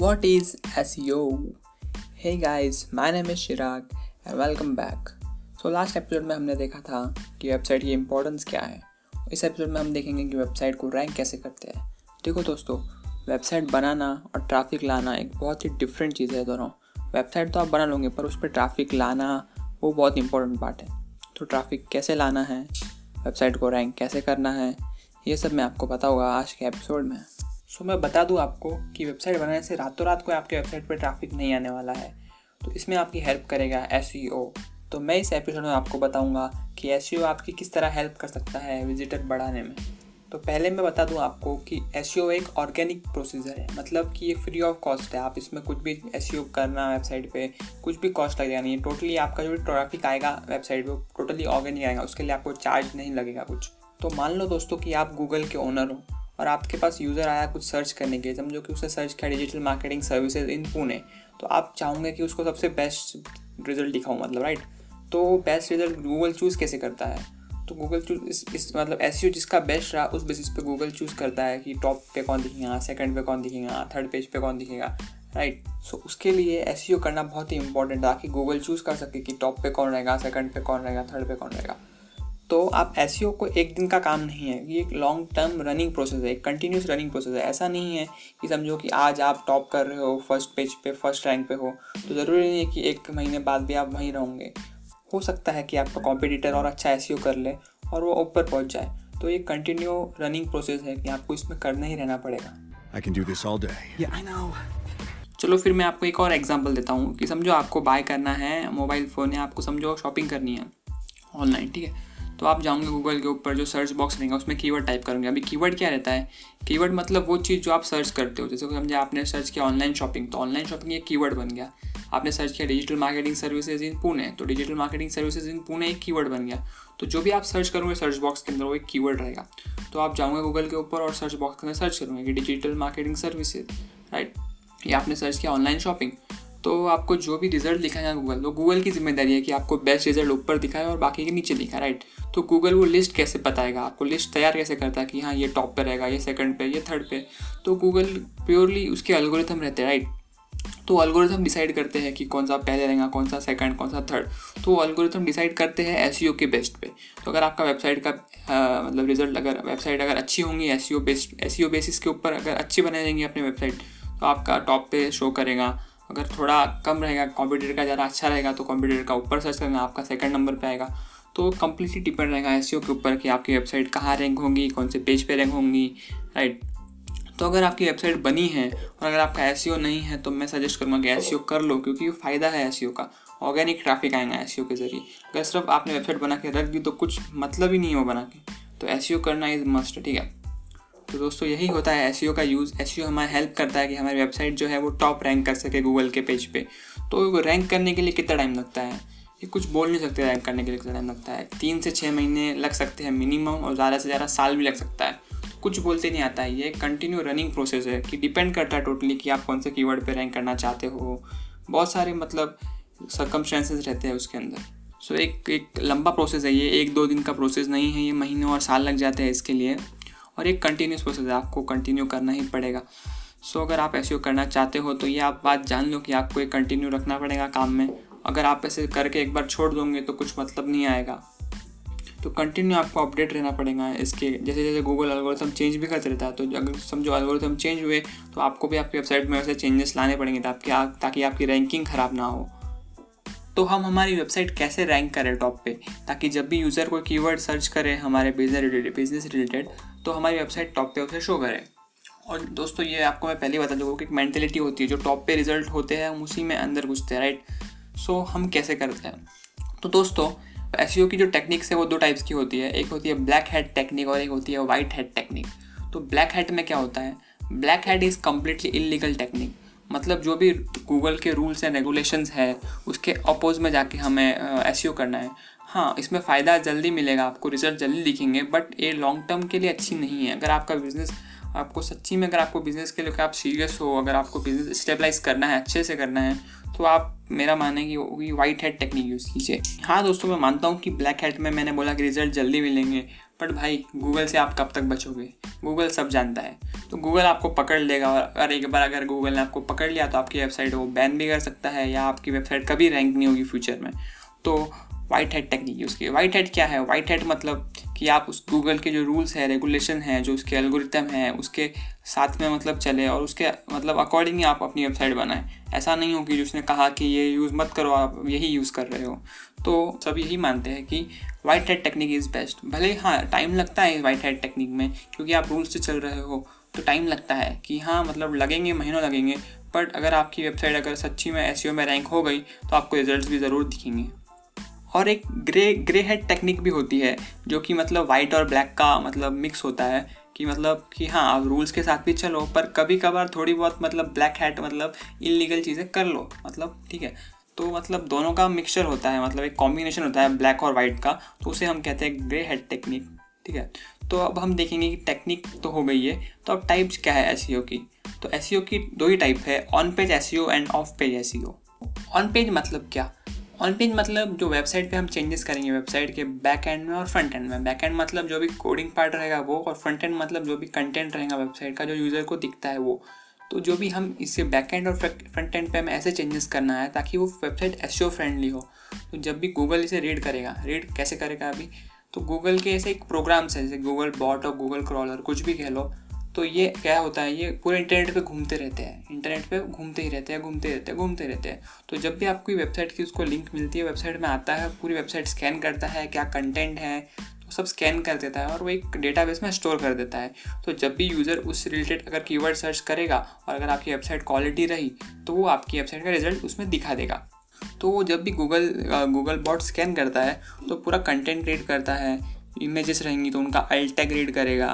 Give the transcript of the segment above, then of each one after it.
What is SEO? Hey guys, my name is Chirag and welcome back. So last episode में हमने देखा था कि वेबसाइट की इम्पोर्टेंस क्या है। इस एपिसोड में हम देखेंगे कि वेबसाइट को रैंक कैसे करते हैं। देखो दोस्तों वेबसाइट बनाना और ट्रैफ़िक लाना एक बहुत ही डिफरेंट चीज़ है दोनों। वेबसाइट तो आप बना लोगे पर उस पर ट्रैफ़िक लाना वो बहुत इंपॉर्टेंट पार्ट है। तो ट्रैफ़िक कैसे लाना है वेबसाइट को रैंक कैसे करना है ये सब मैं आपको पता होगा आज के एपिसोड में। सो मैं बता दूँ आपको कि वेबसाइट बनाने से रातों रात कोई आपके वेबसाइट पर ट्रैफ़िक नहीं आने वाला है। तो इसमें आपकी हेल्प करेगा एस e तो मैं इस एपिसोड में आपको बताऊँगा कि एस e आपकी किस तरह हेल्प कर सकता है विजिटर बढ़ाने में। तो पहले मैं बता दूँ आपको कि एस e एक ऑर्गेनिक प्रोसीजर है। मतलब कि ये फ्री ऑफ़ कॉस्ट है। आप इसमें कुछ भी एसईओ करना वेबसाइट पे, कुछ भी कॉस्ट लगेगा नहीं टोटली आपका जो भी ट्रैफ़िक आएगा वेबसाइट पे टोटली ऑर्गेनिक आएगा। उसके लिए आपको चार्ज नहीं लगेगा कुछ। तो मान लो दोस्तों कि आप गूगल के ओनर हो। और आपके पास यूज़र आया कुछ सर्च करने के लिए समझो कि उसने सर्च किया digital marketing services in Pune तो आप चाहोगे कि उसको सबसे बेस्ट रिज़ल्ट दिखाऊँ मतलब राइट तो बेस्ट रिज़ल्ट गूगल चूज़ कैसे करता है? तो गूगल चूज़ इस, इस मतलब एस जिसका बेस्ट रहा उस बेसिस पे गूगल चूज़ करता है कि टॉप पे कौन दिखेगा सेकंड पे कौन दिखेगा थर्ड पेज पे कौन दिखेगा राइट सो so, उसके लिए एस करना बहुत ही इंपॉर्टेंट है ताकि गूगल चूज़ कर सके कि टॉप पे कौन रहेगा सेकंड पे कौन रहेगा थर्ड पे कौन रहेगा। तो आप एस e को एक दिन का काम नहीं है। ये एक लॉन्ग टर्म रनिंग प्रोसेस है एक कंटिन्यूस रनिंग प्रोसेस है। ऐसा नहीं है कि समझो कि आज आप टॉप कर रहे हो फ़र्स्ट पेज पे फ़र्स्ट रैंक पे हो। तो ज़रूरी नहीं है कि एक महीने बाद भी आप वहीं रहोगे। हो सकता है कि आपका कॉम्पिटिटर और अच्छा एस e कर ले और वो ऊपर पहुँच जाए। तो ये कंटिन्यू रनिंग प्रोसेस है कि आपको इसमें करना ही रहना पड़ेगा। I can do this all day. Yeah, I know. चलो फिर मैं आपको एक और एग्जांपल देता हूँ कि समझो आपको बाय करना है मोबाइल फ़ोन या आपको समझो शॉपिंग करनी है ऑनलाइन ठीक है? तो आप जाओगे गूगल के ऊपर जो सर्च बॉक्स रहेगा, उसमें कीवर्ड टाइप करोगे। अभी कीवर्ड क्या रहता है? कीवर्ड मतलब वो चीज़ जो आप सर्च करते हो, जैसे समझे आपने सर्च किया ऑनलाइन शॉपिंग तो ऑनलाइन शॉपिंग एक कीवर्ड बन गया। आपने सर्च किया digital marketing services in Pune तो digital marketing services in Pune एक कीवर्ड बन गया। तो जो भी आप सर्च करोगे सर्च बॉक्स के अंदर, वो एक कीवर्ड रहेगा। तो आप जाओगे गूगल के ऊपर और सर्च बॉक्स के अंदर सर्च करोगे कि डिजिटल मार्केटिंग सर्विसेज़ राइट या आपने सर्च किया ऑनलाइन शॉपिंग तो आपको जो भी रिज़ल्ट दिखाएगा गूगल तो गूगल की ज़िम्मेदारी है कि आपको बेस्ट रिज़ल्ट ऊपर दिखाए और बाकी के नीचे दिखाए राइट तो गूगल वो लिस्ट कैसे बताएगा? आपको लिस्ट तैयार कैसे करता है कि हाँ ये टॉप पे रहेगा ये सेकंड पे ये थर्ड पे? तो गूगल प्योरली उसके अलगोरिथम रहते हैं राइट तो अलगोरिथम डिसाइड करते हैं कि कौन सा पहले रहेगा कौन सा सेकंड कौन सा थर्ड तो अलगोरिथम डिसाइड करते हैं एस के बेस्ट पे। तो अगर आपका वेबसाइट का आ, मतलब रिज़ल्ट अगर वेबसाइट अगर अच्छी होंगी S C best S basis के ऊपर अगर अच्छी बनाई जाएँगी अपनी वेबसाइट तो आपका टॉप पे शो करेगा। अगर थोड़ा कम रहेगा कंप्यूटर का ज़्यादा अच्छा रहेगा तो कंप्यूटर का ऊपर सर्च करना आपका सेकंड नंबर पे आएगा। तो कम्प्लीटली डिपेंड रहेगा एस के ऊपर कि आपकी वेबसाइट कहाँ रैंक होंगी, कौन से पेज पे रैंक होंगी राइट तो अगर आपकी वेबसाइट बनी है और अगर आपका एस नहीं है तो मैं सजेस्ट करूँगा कि एस कर लो, क्योंकि फ़ायदा है एस का। ऑर्गेनिक ट्रैफ़िक आएगा एस के ज़रिए। अगर सिर्फ़ आपने वेबसाइट बना के रख दी तो कुछ मतलब ही नहीं हो बना के। तो एस करना इज़ मस्ट ठीक है? तो दोस्तों यही होता है एस का यूज़ एस हमारा हेल्प करता है कि हमारी वेबसाइट जो है वो टॉप रैंक कर सके गूगल के पेज पे। तो रैंक करने के लिए कितना टाइम लगता है? ये कुछ बोल नहीं सकते रैंक करने के लिए कितना टाइम लगता है। तीन से छः महीने लग सकते हैं मिनिमम और ज़्यादा से ज़्यादा साल भी लग सकता है। कुछ बोलते नहीं आता। है ये कंटिन्यू रनिंग प्रोसेस है कि डिपेंड करता है टोटली कि आप कौन से कीवर्ड पे रैंक करना चाहते हो। बहुत सारे मतलब सर्कमस्टेंसेज रहते हैं उसके अंदर। सो so, एक एक लंबा प्रोसेस है ये। एक दो दिन का प्रोसेस नहीं है ये। महीनों और साल लग जाते हैं इसके लिए। और एक कंटिन्यूस प्रोसेस है, आपको कंटिन्यू करना ही पड़ेगा। सो अगर आप ऐसे करना चाहते हो तो ये आप बात जान लो कि आपको एक कंटिन्यू रखना पड़ेगा काम में। अगर आप ऐसे करके एक बार छोड़ दोगे तो कुछ मतलब नहीं आएगा। तो कंटिन्यू आपको अपडेट रहना पड़ेगा इसके। जैसे जैसे गूगल अलगोरिथम चेंज भी करते रहता है तो अगर समझो अलगोरिथम चेंज हुए तो आपको भी आपकी वेबसाइट में वैसे चेंजेस लाने पड़ेंगे ताकि ताकि आपकी रैंकिंग ख़राब ना हो। तो हम हमारी वेबसाइट कैसे रैंक करें टॉप पे? ताकि जब भी यूज़र कोई कीवर्ड सर्च करे, हमारे बिज़नेस रिलेटेड बिज़नेस रिलेटेड तो हमारी वेबसाइट टॉप पे उसे शो करें। और दोस्तों, ये आपको मैं पहले बता दूँगा कि एक मैंटेलिटी होती है, जो टॉप पे रिज़ल्ट होते हैं, हम उसी में अंदर घुसते हैं राइट सो हम कैसे करते हैं? तो दोस्तों एस की जो टेक्निक्स है, वो दो टाइप्स की होती है। एक होती है ब्लैक हेड टेक्निक और एक होती है वाइट हेड टेक्निक तो ब्लैक हेड में क्या होता है? Black head is completely illegal technique मतलब जो भी गूगल के रूल्स एंड रेगुलेशंस है, उसके अपोज में जाके हमें एस करना है। हाँ इसमें फ़ायदा जल्दी मिलेगा, आपको रिज़ल्ट जल्दी दिखेंगे बट ये लॉन्ग टर्म के लिए अच्छी नहीं है। अगर आपका बिज़नेस आपको सच्ची में अगर आपको बिज़नेस के लिए, आप सीरियस हो, अगर आपको बिज़नेस स्टेबलाइज करना है, अच्छे से करना है तो आप, मेरा माने कि वाइट हेड टेक्निक यूज़ कीजिए। हाँ दोस्तों, मैं मानता हूँ कि ब्लैक हेड में मैंने बोला कि रिज़ल्ट जल्दी मिलेंगे बट भाई गूगल से आप कब तक बचोगे? गूगल सब जानता है। तो गूगल आपको पकड़ लेगा, और अगर एक बार अगर गूगल ने आपको पकड़ लिया तो आपकी वेबसाइट वो बैन भी कर सकता है, या आपकी वेबसाइट कभी रैंक नहीं होगी फ्यूचर में। तो वाइट हेड टेक्निक यूज़ की वाइट हेड क्या है? वाइट हेड मतलब कि आप उस गूगल के जो रूल्स है रेगुलेशन है, जो उसके एल्गोरिथम है, उसके साथ में मतलब चले और उसके मतलब अकॉर्डिंग ही आप अपनी वेबसाइट बनाएँ। ऐसा नहीं हो कि जिसने कहा कि ये यूज़ मत करो, आप यही यूज़ कर रहे हो। तो सब यही मानते हैं कि white hat technique is best भले हाँ टाइम लगता है वाइट हेड टेक्निक में, क्योंकि आप रूल्स से चल रहे हो तो टाइम लगता है कि हाँ मतलब लगेंगे, महीनों लगेंगे बट अगर आपकी वेबसाइट अगर सच्ची में एस में रैंक हो गई तो आपको रिज़ल्ट भी ज़रूर दिखेंगे। और एक ग्रे ग्रे हेड टेक्निक भी होती है, जो कि मतलब वाइट और ब्लैक का मतलब मिक्स होता है, कि मतलब कि हाँ आप रूल्स के साथ भी चलो, पर कभी कभार थोड़ी बहुत मतलब ब्लैक हैट मतलब इलीगल चीज़ें कर लो मतलब ठीक है। तो मतलब दोनों का मिक्सचर होता है मतलब एक कॉम्बिनेशन होता है ब्लैक और वाइट का तो उसे हम कहते हैं ग्रे हेड टेक्निक ठीक है। तो अब हम देखेंगे कि टेक्निक तो हो गई है तो अब टाइप्स क्या है एस की? तो एस की दो ही टाइप है on page S and off page S on page मतलब क्या? ऑन पेज मतलब जो वेबसाइट पे हम चेंजेस करेंगे वेबसाइट के बैक एंड में और फ्रंट एंड में। बैक एंड मतलब जो भी कोडिंग पार्ट रहेगा वो और फ्रंट एंड मतलब जो भी कंटेंट रहेगा वेबसाइट का, जो यूज़र को दिखता है वो। तो जो भी हम इससे बैक एंड और फ्रंट एंड पे हमें ऐसे चेंजेस करना है ताकि वो वेबसाइट एस फ्रेंडली हो। तो जब भी गूगल इसे रीड करेगा रीड कैसे करेगा अभी? तो गूगल के ऐसे एक प्रोग्राम्स हैं, जैसे गूगल बॉट और गूगल क्रॉलर कुछ भी कह लो। तो ये क्या होता है, ये पूरे इंटरनेट पे घूमते रहते हैं। इंटरनेट पे घूमते ही रहते हैं, घूमते रहते हैं, घूमते रहते हैं। तो जब भी आपको वेबसाइट की उसको लिंक मिलती है वेबसाइट में आता है, पूरी वेबसाइट स्कैन करता है, क्या कंटेंट है तो सब स्कैन कर देता है और वो एक डेटाबेस में स्टोर कर देता है। तो जब भी यूज़र उस रिलेटेड अगर कीवर्ड सर्च करेगा और अगर आपकी वेबसाइट क्वालिटी रही तो वो आपकी वेबसाइट का रिज़ल्ट उसमें दिखा देगा। तो वो जब भी गूगल गूगल बॉट स्कैन करता है तो पूरा कंटेंट रीड करता है इमेजेस रहेंगी तो उनका अल्टैग रीड करेगा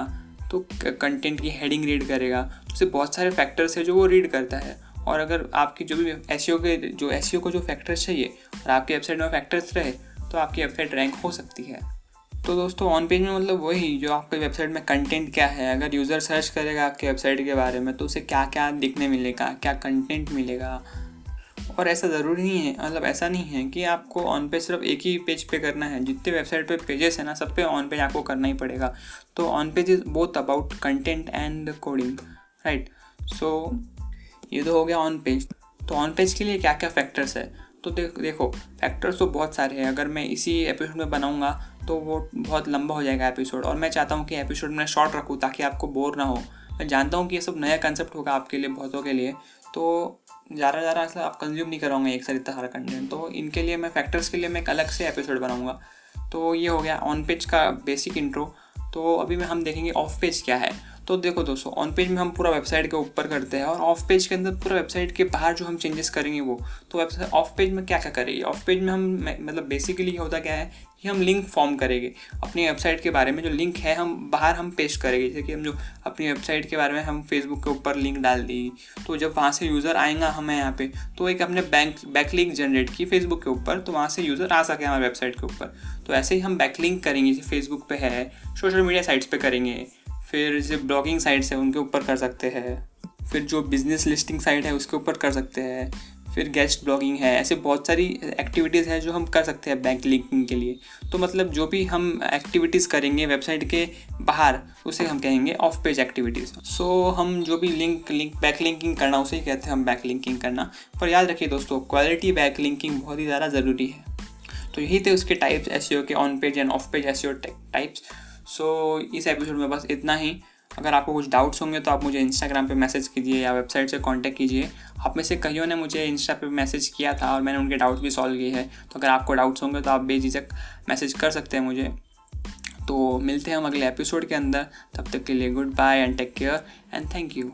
तो कंटेंट की हेडिंग रीड करेगा। तो उससे बहुत सारे फैक्टर्स है जो वो रीड करता है। और अगर आपकी जो भी एस के, जो एस को जो फैक्टर्स चाहिए, और आपकी वेबसाइट में फैक्टर्स रहे तो आपकी वेबसाइट रैंक हो सकती है। तो दोस्तों ऑन पेज में मतलब वही जो आपके वेबसाइट में कंटेंट क्या है। अगर यूज़र सर्च करेगा आपके वेबसाइट के बारे में तो उसे क्या क्या दिखने मिलेगा, क्या कंटेंट मिलेगा। और ऐसा ज़रूरी नहीं है मतलब ऐसा नहीं है कि आपको ऑन पेज सिर्फ़ एक ही पेज पे करना है। जितने वेबसाइट पे पेजेस है ना, सब पे ऑन पेज आपको करना ही पड़ेगा। तो on page is both about content and coding right so ये तो हो गया ऑन पेज तो ऑन पेज के लिए क्या क्या फैक्टर्स है? तो देख, देखो फैक्टर्स तो बहुत सारे हैं। अगर मैं इसी एपिसोड में बनाऊँगा तो वो बहुत लंबा हो जाएगा एपिसोड और मैं चाहता हूँ कि एपिसोड में शॉर्ट रखूँ, ताकि आपको बोर ना हो। मैं जानता हूँ कि ये सब नया कंसेप्ट होगा आपके लिए, बहुतों के लिए। तो ज़्यादा ज़्यादा ऐसा आप कंज्यूम नहीं करोगे एक साथ इतना सारा कंटेंट तो इनके लिए मैं फैक्टर्स के लिए मैं एक अलग से एपिसोड बनाऊँगा। तो ये हो गया ऑन पेज का बेसिक इंट्रो तो अभी में हम देखेंगे ऑफ़ पेज क्या है। तो देखो दोस्तों ऑन पेज में हम पूरा वेबसाइट के ऊपर करते हैं और ऑफ़ पेज के अंदर पूरा वेबसाइट के बाहर जो हम चेंजेस करेंगे वो तो वेबसाइट ऑफ़ पेज में क्या क्या करेंगे? ऑफ़ पेज में हम मतलब बेसिकली ये होता क्या है कि हम लिंक फॉर्म करेंगे। अपनी वेबसाइट के बारे में जो लिंक है, हम बाहर हम पेस्ट करेंगे। जैसे कि हम जो अपनी वेबसाइट के बारे में हम फेसबुक के ऊपर लिंक डाल दी तो जब वहाँ से यूज़र आएगा हमें यहाँ पे तो एक अपने बैंक बैक लिंक जनरेट की फेसबुक के ऊपर तो वहाँ से यूज़र आ सके हमारे वेबसाइट के ऊपर। तो ऐसे ही हम बैक लिंक करेंगे, जैसे फेसबुक पे है सोशल मीडिया साइट्स पे करेंगे। फिर जैसे ब्लॉगिंग साइट्स है, उनके ऊपर कर सकते हैं। फिर जो बिज़नेस लिस्टिंग साइट है, उसके ऊपर कर सकते हैं। फिर गेस्ट ब्लॉगिंग है, ऐसे बहुत सारी एक्टिविटीज़ है जो हम कर सकते हैं बैंक लिंकिंग के लिए। तो मतलब जो भी हम एक्टिविटीज़ करेंगे वेबसाइट के बाहर, उसे हम कहेंगे ऑफ़ पेज एक्टिविटीज़ सो हम जो भी लिंक लिंक बैक लिंकिंग करना, उसे ही कहते हैं हम बैक लिंकिंग करना। पर याद रखिए दोस्तों क्वालिटी बैक लिंकिंग बहुत ही ज़्यादा ज़रूरी है। तो यही थे उसके टाइप्स एस के on page and off page S types so so, इस एपिसोड में बस इतना ही। अगर आपको कुछ डाउट्स होंगे तो आप मुझे इंस्टाग्राम पे मैसेज कीजिए या वेबसाइट से कांटेक्ट कीजिए। आप में से कईयों ने मुझे इंस्टा पे मैसेज किया था और मैंने उनके डाउट्स भी सॉल्व किए हैं। तो अगर आपको डाउट्स होंगे तो आप बेझिझक मैसेज कर सकते हैं मुझे। तो मिलते हैं हम अगले एपिसोड के अंदर। तब तक के लिए good bye and take care and thank you